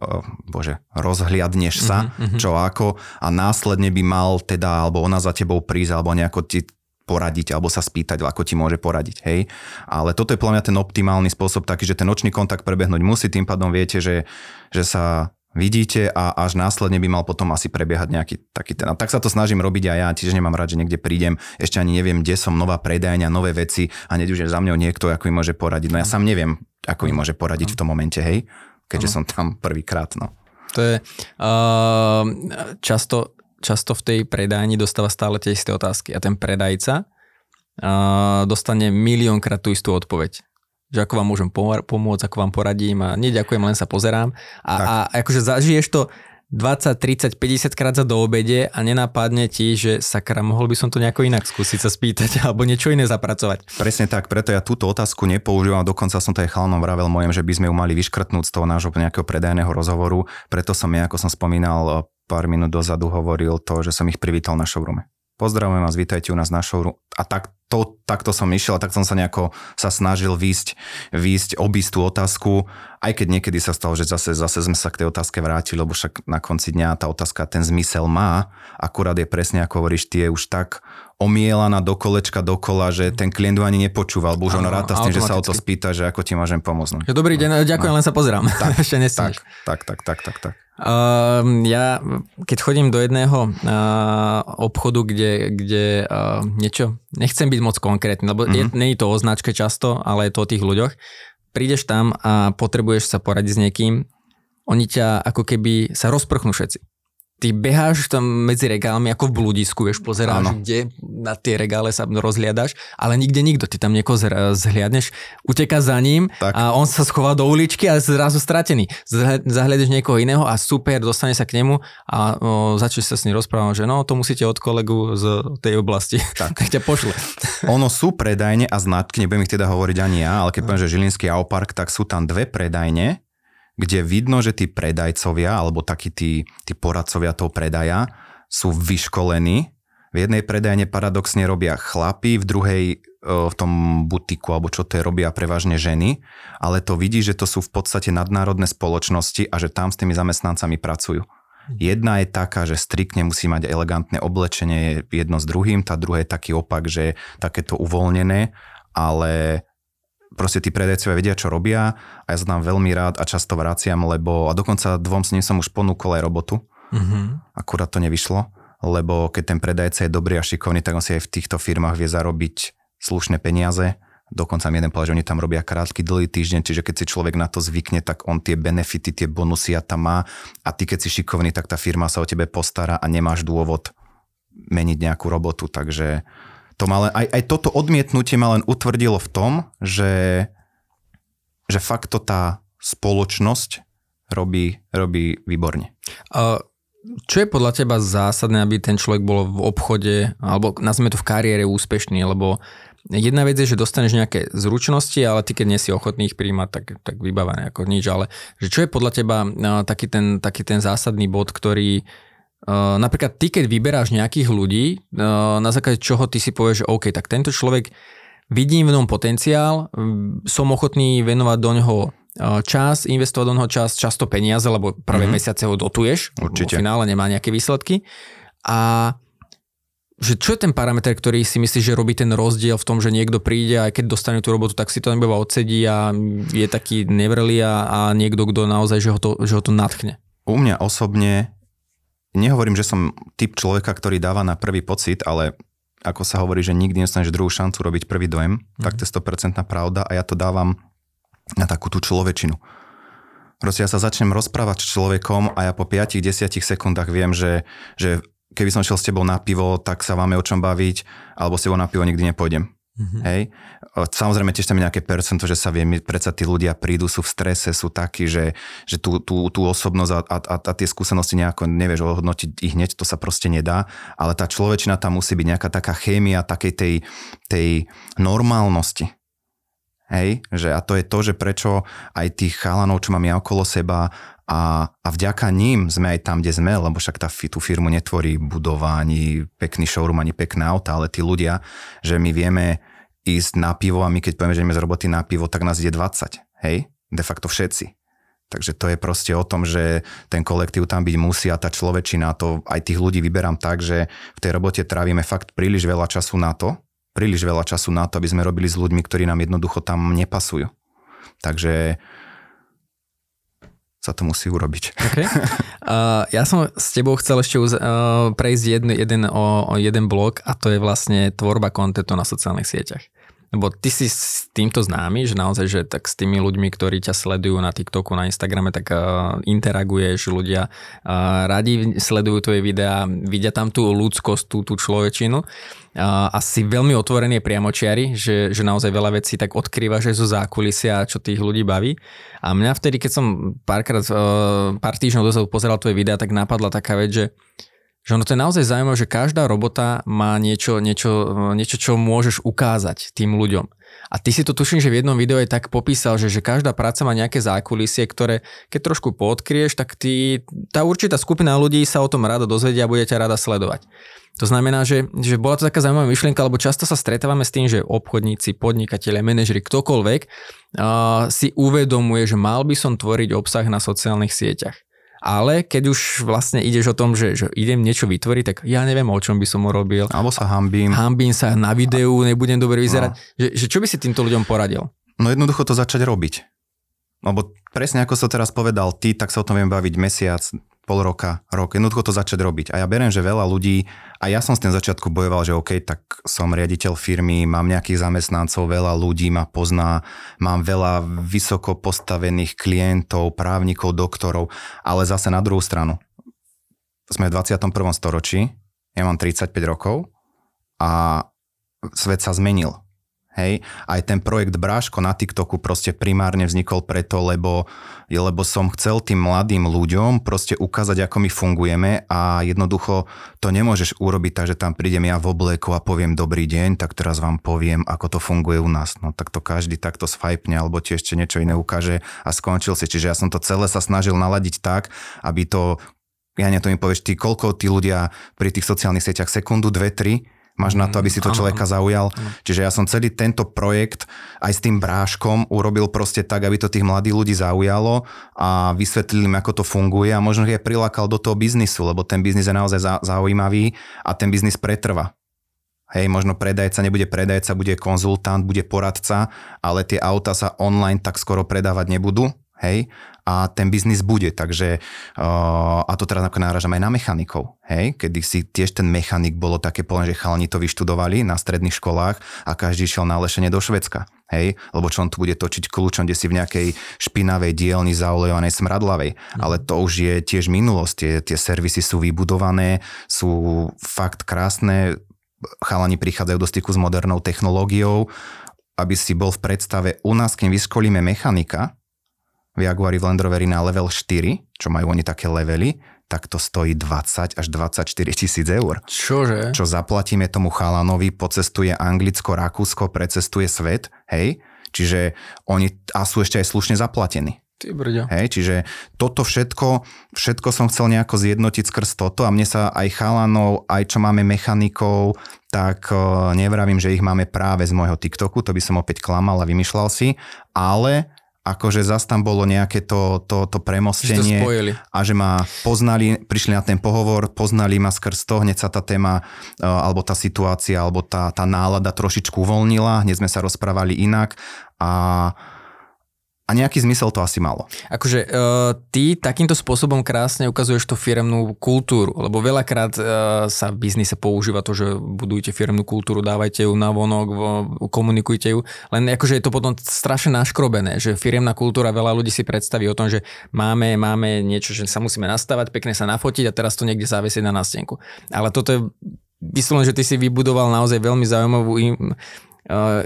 bože, rozhliadneš sa, mm-hmm. čo ako a následne by mal teda, alebo ona za tebou prísť, alebo nejako ti poradiť, alebo sa spýtať, ako ti môže poradiť, hej. Ale toto je podľa mňa ten optimálny spôsob taký, že ten nočný kontakt prebehnúť musí, tým pádom viete, že, že sa vidíte a až následne by mal potom asi prebiehať nejaký taký ten. A tak sa to snažím robiť aj ja, tiež nemám rád, že niekde prídem, ešte ani neviem, kde som, nová predajňa, nové veci a hneď už je za mňou niekto, ako mi môže poradiť. No ja sám neviem, ako mi môže poradiť v tom momente, hej, keďže som tam prvýkrát, no. To je uh, často, často v tej predajni dostáva stále tie isté otázky a ten predajca uh, dostane miliónkrát tú istú odpoveď že ako vám môžem pomôcť, ako vám poradím a neďakujem, len sa pozerám. A, a akože zažiješ to 20, 30, 50 krát za do obede a nenápadne ti, že sakra, mohol by som to nejako inak skúsiť sa spýtať alebo niečo iné zapracovať. Presne tak, preto ja túto otázku nepoužívam, dokonca som to aj chalanom vravel mojem, že by sme ju mali vyškrtnúť z toho nášho nejakého predajného rozhovoru, preto som ja, ako som spomínal pár minút dozadu, hovoril to, že som ich privítal na showroome. Pozdravujem vás, vítajte u nás na showroom. A tak to, takto som išiel a tak som sa nejako sa snažil výjsť, výjsť obísť tú otázku, aj keď niekedy sa stalo, že zase, zase sme sa k tej otázke vrátili, lebo však na konci dňa tá otázka ten zmysel má, akurát je presne ako hovoríš, tie už tak omielaná do kolečka dokola, že ten klient ani nepočúval, bo už on ráta s tým, že sa o to spýta, že ako ti môžem pomôcť. No. Dobrý deň, ďakujem, no. len sa pozerám. Tak, Ešte tak, tak, tak, tak, tak, tak. Uh, ja, keď chodím do jedného uh, obchodu, kde, kde uh, niečo, nechcem byť moc konkrétny, lebo mm-hmm. je, mhm. nie je to o značke často, ale je to o tých ľuďoch. Prídeš tam a potrebuješ sa poradiť s niekým, oni ťa ako keby sa rozprchnú všetci. Ty beháš tam medzi regálmi ako v bludisku, vieš, pozeráš, Áno. kde na tie regále sa rozhliadaš, ale nikde nikto, ty tam niekoho zhliadneš, uteka za ním tak. a on sa schová do uličky a zrazu stratený. Zahľadeš niekoho iného a super, dostane sa k nemu a začne sa s ním rozprávať, že no, to musíte od kolegu z tej oblasti, tak, tak ťa pošle. ono sú predajne a značky, nebudem ich teda hovoriť ani ja, ale keď poviem, že Žilinský Aupark, tak sú tam dve predajne, kde vidno, že tí predajcovia alebo takí tí, tí poradcovia toho predaja sú vyškolení. V jednej predajne paradoxne robia chlapy, v druhej e, v tom butiku, alebo čo to je, robia prevažne ženy, ale to vidí, že to sú v podstate nadnárodné spoločnosti a že tam s tými zamestnancami pracujú. Jedna je taká, že striktne musí mať elegantné oblečenie jedno s druhým, tá druhá je taký opak, že takéto uvoľnené, ale proste tí predajcovia vedia, čo robia a ja sa tam veľmi rád a často vraciam, lebo a dokonca dvom s ním som už ponúkol aj robotu. Mm-hmm. Akurát to nevyšlo, lebo keď ten predajca je dobrý a šikovný, tak on si aj v týchto firmách vie zarobiť slušné peniaze. Dokonca mi jeden povedal, že oni tam robia krátky dlhý týždeň, čiže keď si človek na to zvykne, tak on tie benefity, tie bonusy a tam má a ty keď si šikovný, tak tá firma sa o tebe postará a nemáš dôvod meniť nejakú robotu, takže to ma len, aj, aj toto odmietnutie ma len utvrdilo v tom, že, že fakt to tá spoločnosť robí, robí výborne. Uh, čo je podľa teba zásadné, aby ten človek bol v obchode, alebo nazvime to v kariére úspešný, lebo jedna vec je, že dostaneš nejaké zručnosti, ale ty keď nie si ochotný ich príjmať, tak, tak vybavené ako nič, ale že čo je podľa teba uh, taký ten, taký ten zásadný bod, ktorý Uh, napríklad ty, keď vyberáš nejakých ľudí, uh, na základe čoho ty si povieš, že OK, tak tento človek vidím v ňom potenciál, som ochotný venovať do neho čas, investovať do neho čas, často peniaze, lebo prvé mm-hmm. mesiace ho dotuješ, Určite. v finále nemá nejaké výsledky. A že čo je ten parameter, ktorý si myslíš, že robí ten rozdiel v tom, že niekto príde a keď dostane tú robotu, tak si to nebeva odsedí a je taký nevrlý a, a niekto, kto naozaj, že ho to, že ho to nadchne? U mňa osobne nehovorím, že som typ človeka, ktorý dáva na prvý pocit, ale ako sa hovorí, že nikdy nestaneš druhú šancu robiť prvý dojem, mm. tak to je 100% pravda a ja to dávam na takú tú človečinu. Proste ja sa začnem rozprávať s človekom a ja po 5-10 sekundách viem, že, že keby som šiel s tebou na pivo, tak sa máme o čom baviť, alebo s tebou na pivo nikdy nepôjdem. Mm-hmm. Hej? Samozrejme tiež tam je nejaké percento, že sa vie, predsa tí ľudia prídu, sú v strese, sú takí, že, že tú, tú, tú osobnosť a, a, a, tie skúsenosti nejako nevieš ohodnotiť ich hneď, to sa proste nedá, ale tá človečina tam musí byť nejaká taká chémia takej tej, tej normálnosti. Hej, že a to je to, že prečo aj tých chalanov, čo mám ja okolo seba a, a vďaka ním sme aj tam, kde sme, lebo však tá, tú firmu netvorí budova, ani pekný showroom, ani pekné auta, ale tí ľudia, že my vieme ísť na pivo a my keď povieme, že ideme z roboty na pivo, tak nás ide 20, hej? De facto všetci. Takže to je proste o tom, že ten kolektív tam byť musí a tá človečina, to aj tých ľudí vyberám tak, že v tej robote trávime fakt príliš veľa času na to, príliš veľa času na to, aby sme robili s ľuďmi, ktorí nám jednoducho tam nepasujú. Takže sa to musí urobiť. Okay. Uh, ja som s tebou chcel ešte uz, uh, prejsť jeden, jeden, o, o jeden blok a to je vlastne tvorba kontentu na sociálnych sieťach. Lebo ty si s týmto známy, že naozaj, že tak s tými ľuďmi, ktorí ťa sledujú na TikToku, na Instagrame, tak uh, interaguješ, ľudia uh, radi sledujú tvoje videá, vidia tam tú ľudskosť, tú, tú človečinu a si veľmi otvorený priamočiari, že, že naozaj veľa vecí tak odkrýva, že zo zákulisia, čo tých ľudí baví. A mňa vtedy, keď som párkrát, uh, pár týždňov dozadu pozeral tvoje videá, tak napadla taká vec, že že ono to je naozaj zaujímavé, že každá robota má niečo, niečo, niečo, čo môžeš ukázať tým ľuďom. A ty si to tuším, že v jednom videu aj tak popísal, že, že každá práca má nejaké zákulisie, ktoré keď trošku podkrieš, tak ty, tá určitá skupina ľudí sa o tom rada dozvedia a bude ťa rada sledovať. To znamená, že, že bola to taká zaujímavá myšlienka, lebo často sa stretávame s tým, že obchodníci, podnikatelia, manažeri, ktokoľvek uh, si uvedomuje, že mal by som tvoriť obsah na sociálnych sieťach ale keď už vlastne ideš o tom, že, že idem niečo vytvoriť, tak ja neviem, o čom by som robil. Alebo sa hambím. Hambím sa na videu, nebudem dobre vyzerať. No. Že, že čo by si týmto ľuďom poradil? No jednoducho to začať robiť. Lebo presne ako som teraz povedal ty, tak sa o tom viem baviť mesiac, pol roka, rok, jednoducho to začať robiť. A ja beriem, že veľa ľudí, a ja som z ten začiatku bojoval, že OK, tak som riaditeľ firmy, mám nejakých zamestnancov, veľa ľudí ma pozná, mám veľa vysoko postavených klientov, právnikov, doktorov, ale zase na druhú stranu. sme v 21. storočí, ja mám 35 rokov a svet sa zmenil. Hej, aj ten projekt Bráško na TikToku proste primárne vznikol preto, lebo, lebo som chcel tým mladým ľuďom proste ukázať, ako my fungujeme a jednoducho to nemôžeš urobiť tak, že tam prídem ja v obleku a poviem dobrý deň, tak teraz vám poviem, ako to funguje u nás. No tak to každý takto sfajpne alebo ti ešte niečo iné ukáže a skončil si. Čiže ja som to celé sa snažil naladiť tak, aby to ja to mi povieš, ty, koľko tí ľudia pri tých sociálnych sieťach, sekundu, dve, tri, máš na to, aby si to človeka zaujal. Čiže ja som celý tento projekt aj s tým bráškom urobil proste tak, aby to tých mladých ľudí zaujalo a vysvetlili im, ako to funguje a možno ich aj prilákal do toho biznisu, lebo ten biznis je naozaj zaujímavý a ten biznis pretrva. Hej, možno predajca nebude predajca, bude konzultant, bude poradca, ale tie auta sa online tak skoro predávať nebudú, hej, a ten biznis bude, takže uh, a to teraz ako náražam aj na mechanikov, hej, kedy si tiež ten mechanik bolo také povedané, že chalani to vyštudovali na stredných školách a každý šiel na lešenie do Švedska, hej, lebo čo on tu bude točiť kľúčom, kde si v nejakej špinavej dielni zaolejovanej smradlavej, mm. ale to už je tiež minulosť, tie, tie servisy sú vybudované, sú fakt krásne, chalani prichádzajú do styku s modernou technológiou, aby si bol v predstave, u nás, keď vyškolíme mechanika, v Jaguari v Land Roveri na level 4, čo majú oni také levely, tak to stojí 20 až 24 tisíc eur. Čože? Čo zaplatíme tomu chalanovi, pocestuje Anglicko, Rakúsko, precestuje svet, hej? Čiže oni a sú ešte aj slušne zaplatení. Ty brďo. Hej, čiže toto všetko, všetko som chcel nejako zjednotiť skrz toto a mne sa aj chalanov, aj čo máme mechanikov, tak uh, nevravím, že ich máme práve z môjho TikToku, to by som opäť klamal a vymýšľal si, ale akože zas tam bolo nejaké to, to, to premostenie to a že ma poznali, prišli na ten pohovor, poznali ma skrz to, hneď sa tá téma e, alebo tá situácia, alebo tá, tá nálada trošičku uvoľnila, hneď sme sa rozprávali inak a a nejaký zmysel to asi malo. Akože uh, ty takýmto spôsobom krásne ukazuješ tú firemnú kultúru, lebo veľakrát uh, sa v biznise používa to, že budujte firemnú kultúru, dávajte ju na vonok, komunikujte ju, len akože je to potom strašne naškrobené, že firemná kultúra, veľa ľudí si predstaví o tom, že máme, máme niečo, že sa musíme nastavať, pekne sa nafotiť a teraz to niekde závesiť na nástenku. Ale toto je vyslovene, že ty si vybudoval naozaj veľmi zaujímavú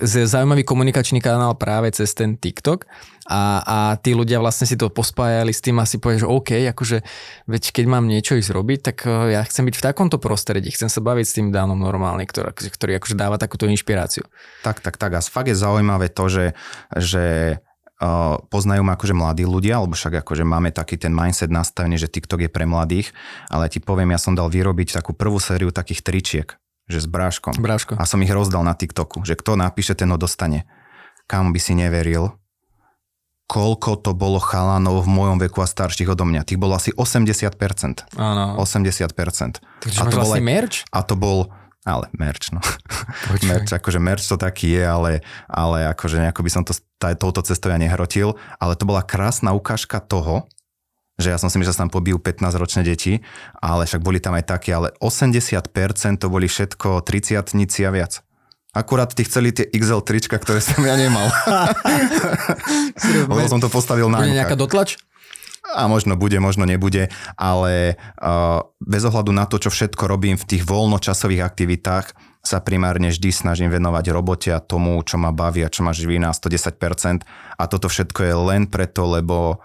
zaujímavý komunikačný kanál práve cez ten TikTok. A, a tí ľudia vlastne si to pospájali s tým a si povedali, že OK, akože veď keď mám niečo ísť robiť, tak e, ja chcem byť v takomto prostredí, chcem sa baviť s tým dánom normálne, ktorý, ktorý akože dáva takúto inšpiráciu. Tak, tak, tak. A fakt je zaujímavé to, že, že uh, poznajú ma akože mladí ľudia, alebo však akože máme taký ten mindset nastavený, že TikTok je pre mladých, ale ti poviem, ja som dal vyrobiť takú prvú sériu takých tričiek, že s bráškom. Bráško. A som ich rozdal na TikToku, že kto napíše, ten ho dostane. Kam by si neveril, koľko to bolo chalanov v mojom veku a starších odo mňa. Tých bolo asi 80%. Áno. 80%. Takže a to bol vlastne aj, merch? A to bol, ale merch, no. merch, akože merch to taký je, ale, ale akože nejako by som to taj, touto cestou ja nehrotil, ale to bola krásna ukážka toho, že ja som si myslel, že sa tam pobijú 15-ročné deti, ale však boli tam aj také, ale 80% to boli všetko 30 a viac. Akurát ty chceli tie XL trička, ktoré som ja nemal. Lebo som to postavil na Bude nejaká dotlač? A možno bude, možno nebude, ale uh, bez ohľadu na to, čo všetko robím v tých voľnočasových aktivitách, sa primárne vždy snažím venovať robote a tomu, čo ma baví a čo ma živí na 110%. A toto všetko je len preto, lebo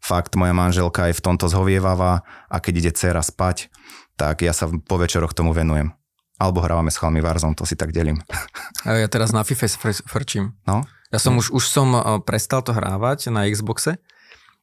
fakt moja manželka je v tomto zhovievava a keď ide dcera spať, tak ja sa po večeroch tomu venujem. Alebo hrávame s chalmi Warzone, to si tak delím. Ja teraz na FIFA fr- frčím. No? Ja som už, už som eh, prestal to hrávať na Xboxe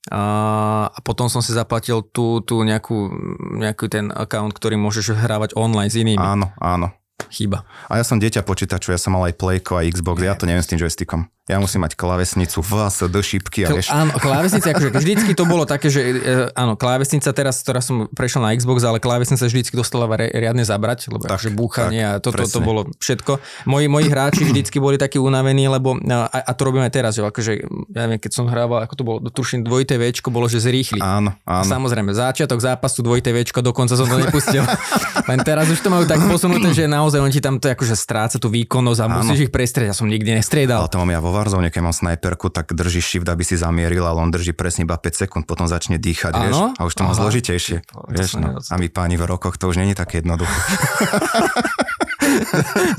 a, potom som si zaplatil tú, tú nejakú, nejaký ten account, ktorý môžeš hrávať online s inými. Áno, áno. Chyba. A ja som dieťa počítaču, ja som mal aj Playko a Xbox, ja to neviem s tým joystickom. Ja musím mať klávesnicu, vás do šípky a vieš. Áno, klávesnica, akože vždycky to bolo také, že e, áno, klávesnica teraz, teraz som prešiel na Xbox, ale klávesnica vždycky dostala riadne zabrať, lebo tak, akože búchanie tak, a toto to, to bolo všetko. Moji, moji hráči vždycky boli takí unavení, lebo a, a to robíme teraz, že akože, ja neviem, keď som hrával, ako to bolo, tuším, dvojité Včko bolo, že zrýchli. Áno, áno. Samozrejme, začiatok zápasu dvojité Včko, dokonca som to nepustil. Len teraz už to majú tak posunuté, že naozaj on ti tam to akože stráca tú výkonnosť a musíš ich prestrieť. Ja som nikdy nestriedal. Ale to mám ja vo Warzone, keď mám snajperku, tak drží shift, aby si zamieril, ale on drží presne iba 5 sekúnd, potom začne dýchať, vieš, a už to má Aha. zložitejšie. Ty vole, to Vieš, no. A my páni v rokoch, to už není také jednoduché.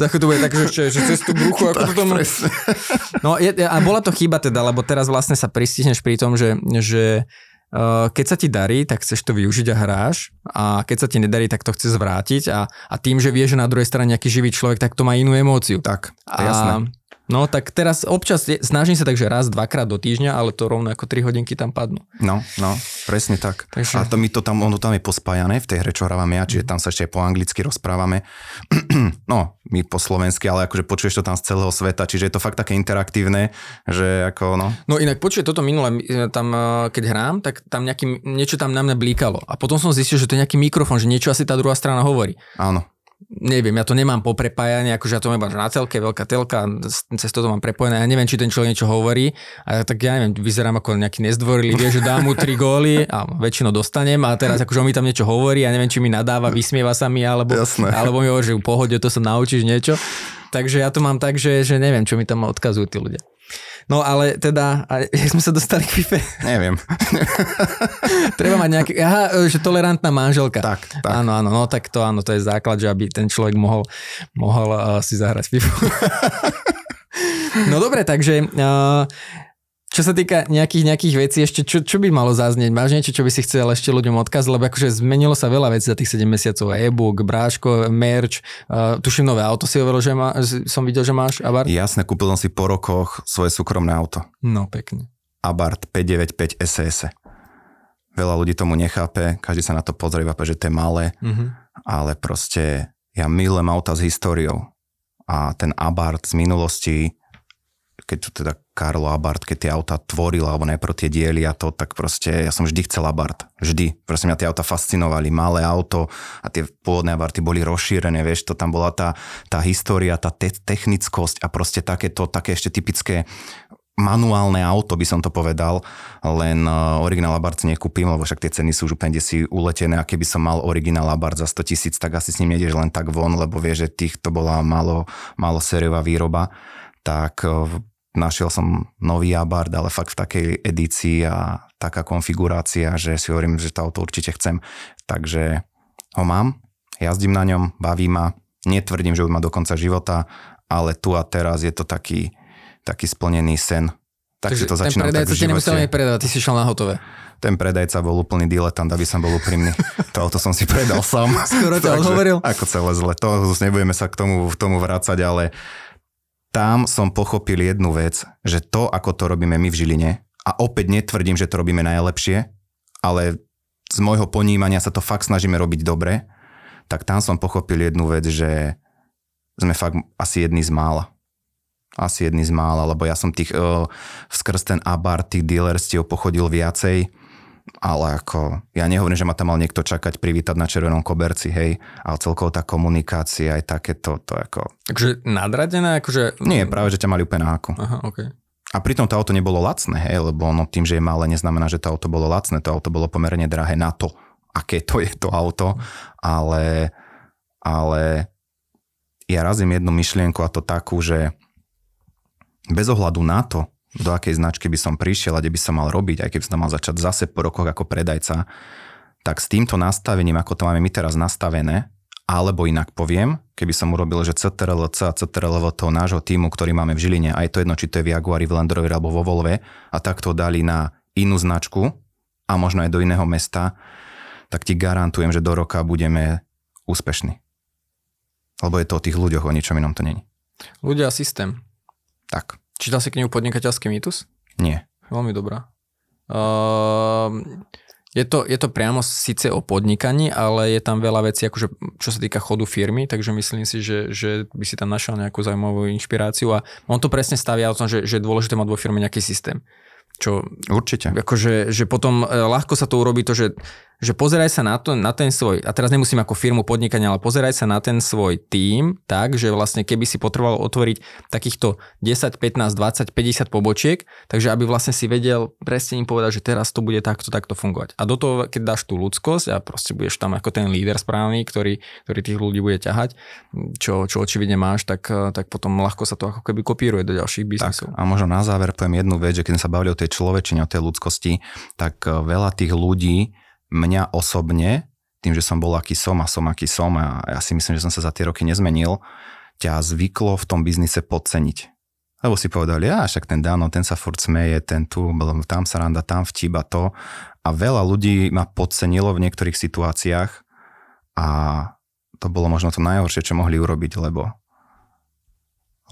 Za chvíľu bude tak, že, že cez tú bruchu, ako to tomu... No je, a bola to chyba teda, lebo teraz vlastne sa pristihneš pri tom, že, že uh, keď sa ti darí, tak chceš to využiť a hráš a keď sa ti nedarí, tak to chceš zvrátiť a, a tým, že vieš, že na druhej strane nejaký živý človek, tak to má inú emóciu. Tak, A, jasné. No tak teraz občas snažím sa tak, že raz, dvakrát do týždňa, ale to rovno ako 3 hodinky tam padnú. No, no, presne tak. Takže- A to my to tam, ono tam je pospájané v tej hre, čo hrávam ja, čiže tam sa ešte aj po anglicky rozprávame. no, my po slovensky, ale akože počuješ to tam z celého sveta, čiže je to fakt také interaktívne, že ako, no, No inak počuje toto minule, e, tam e, keď hrám, tak tam nejaký, niečo tam na mňa blíkalo. A potom som zistil, že to je nejaký mikrofón, že niečo asi tá druhá strana hovorí. áno. Neviem, ja to nemám poprepájanie, akože ja to mám na telke, veľká telka, cez toto mám prepojené, ja neviem, či ten človek niečo hovorí, a tak ja neviem, vyzerám ako nejaký nezdvorilý, vie, že dám mu tri góly a väčšinou dostanem a teraz akože on mi tam niečo hovorí, ja neviem, či mi nadáva, vysmieva sa mi, alebo, Jasné. alebo mi hovorí, že v pohode, to sa naučíš niečo. Takže ja to mám tak, že, že neviem, čo mi tam odkazujú tí ľudia. No ale teda, a jak sme sa dostali k FIFA, Neviem. treba mať nejaký, aha, že tolerantná manželka. Tak, tak. Áno, áno, no tak to áno, to je základ, že aby ten človek mohol, mohol uh, si zahrať FIFA. no dobre, takže uh, čo sa týka nejakých, nejakých vecí, ešte čo, čo by malo zaznieť? Máš niečo, čo by si chcel ešte ľuďom odkázať? Lebo akože zmenilo sa veľa vecí za tých 7 mesiacov. E-book, bráško, merch, uh, tuším nové auto si hovoril, že má, som videl, že máš, Abar? Jasné, kúpil som si po rokoch svoje súkromné auto. No, pekne. Abarth 595 SS. Veľa ľudí tomu nechápe, každý sa na to pozrie, že to je malé, Mhm. ale proste ja milujem auta s históriou. A ten Abarth z minulosti, keď tu teda Karlo Abarth, keď tie auta tvoril, alebo najprv tie diely a to, tak proste ja som vždy chcel Abarth. Vždy. Proste mňa tie auta fascinovali. Malé auto a tie pôvodné Abarthy boli rozšírené, vieš, to tam bola tá, tá história, tá te- technickosť a proste takéto, také ešte typické manuálne auto, by som to povedal, len uh, originál Abarth nekúpim, lebo však tie ceny sú už úplne si uletené a keby som mal originál Abarth za 100 tisíc, tak asi s ním nejdeš len tak von, lebo vieš, že tých to bola malo, malo sériová výroba, tak uh, našiel som nový Abarth, ale fakt v takej edícii a taká konfigurácia, že si hovorím, že to auto určite chcem. Takže ho mám, jazdím na ňom, baví ma, netvrdím, že už má do konca života, ale tu a teraz je to taký, taký splnený sen. Tak si to ten začínam tak predajca v ti nemusel ani predávať, ty si šiel na hotové. Ten predajca bol úplný diletant, aby som bol úprimný. To auto som si predal sám. Skoro ťa Takže odhovoril. Ako celé zle. To nebudeme sa k tomu, k tomu vrácať, ale tam som pochopil jednu vec, že to, ako to robíme my v Žiline, a opäť netvrdím, že to robíme najlepšie, ale z môjho ponímania sa to fakt snažíme robiť dobre, tak tam som pochopil jednu vec, že sme fakt asi jedni z mála. Asi jedni z mála, lebo ja som tých uh, skrz ten abar, tých dealerstiev pochodil viacej, ale ako, ja nehovorím, že ma tam mal niekto čakať, privítať na červenom koberci, hej, ale celkovo tá komunikácia aj takéto, to ako... Akože nadradené, akože... Nie, práve, že ťa mali úplne na haku. Aha, okay. A pritom to auto nebolo lacné, hej, lebo ono tým, že je malé, neznamená, že to auto bolo lacné. To auto bolo pomerne drahé na to, aké to je to auto, ale, ale ja razím jednu myšlienku a to takú, že bez ohľadu na to, do akej značky by som prišiel a kde by som mal robiť, aj keby som mal začať zase po rokoch ako predajca, tak s týmto nastavením, ako to máme my teraz nastavené, alebo inak poviem, keby som urobil, že CTRL-C a CTRL toho nášho týmu, ktorý máme v Žiline, aj to jedno, či to je v Jaguari, v Land Rover alebo vo Volve, a tak to dali na inú značku a možno aj do iného mesta, tak ti garantujem, že do roka budeme úspešní. Lebo je to o tých ľuďoch, o ničom inom to není. Ľudia a systém. Tak, Čítal si knihu Podnikateľský mýtus? nie. Veľmi dobrá. Uh, je, to, je to priamo síce o podnikaní, ale je tam veľa vecí, akože, čo sa týka chodu firmy, takže myslím si, že, že by si tam našiel nejakú zaujímavú inšpiráciu a on to presne stavia o tom, že, že je dôležité mať vo firme nejaký systém. Čo Určite. akože, že potom e, ľahko sa to urobí to, že že pozeraj sa na, to, na ten svoj, a teraz nemusím ako firmu podnikania, ale pozeraj sa na ten svoj tím tak, že vlastne keby si potreboval otvoriť takýchto 10, 15, 20, 50 pobočiek, takže aby vlastne si vedel presne im povedať, že teraz to bude takto, takto fungovať. A do toho, keď dáš tú ľudskosť a proste budeš tam ako ten líder správny, ktorý, ktorý tých ľudí bude ťahať, čo, čo očividne máš, tak, tak potom ľahko sa to ako keby kopíruje do ďalších biznisov. Tak, a možno na záver poviem jednu vec, že keď sme sa bavili o tej človečine, o tej ľudskosti, tak eh, veľa tých ľudí mňa osobne, tým, že som bol aký som a som aký som a ja si myslím, že som sa za tie roky nezmenil, ťa zvyklo v tom biznise podceniť. Lebo si povedali, ja však ten Dano, ten sa furt smeje, ten tu, tam sa randa, tam vtíba to. A veľa ľudí ma podcenilo v niektorých situáciách a to bolo možno to najhoršie, čo mohli urobiť, lebo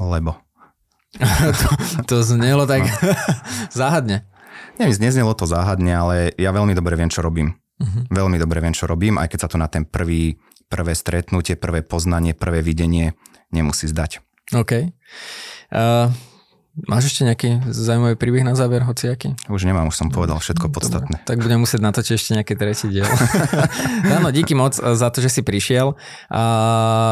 lebo. to, to znelo tak no. záhadne. Neviem, neznelo to záhadne, ale ja veľmi dobre viem, čo robím. Uh-huh. Veľmi dobre viem, čo robím, aj keď sa to na ten prvý, prvé stretnutie, prvé poznanie, prvé videnie nemusí zdať. OK. Uh, Máš ešte nejaký zaujímavý príbeh na záver, hociaký? Už nemám, už som povedal všetko podstatné. Dobre, tak budem musieť natočiť ešte nejaký tretí diel. Áno, díky moc za to, že si prišiel.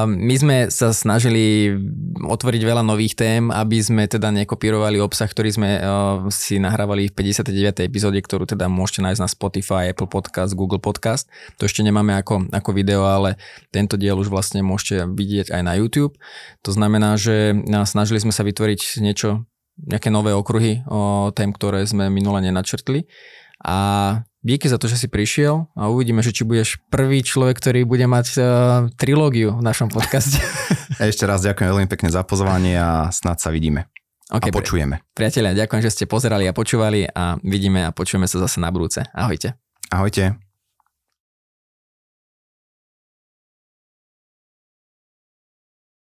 My sme sa snažili otvoriť veľa nových tém, aby sme teda nekopírovali obsah, ktorý sme si nahrávali v 59. epizóde, ktorú teda môžete nájsť na Spotify, Apple Podcast, Google Podcast. To ešte nemáme ako, ako video, ale tento diel už vlastne môžete vidieť aj na YouTube. To znamená, že snažili sme sa vytvoriť niečo nejaké nové okruhy o tém, ktoré sme minule nenačrtli. A díky za to, že si prišiel a uvidíme, že či budeš prvý človek, ktorý bude mať uh, trilógiu v našom podcaste. Ešte raz ďakujem veľmi pekne za pozvanie a snad sa vidíme. Okay, a počujeme. Priatelia, ďakujem, že ste pozerali a počúvali a vidíme a počujeme sa zase na budúce. Ahojte. Ahojte.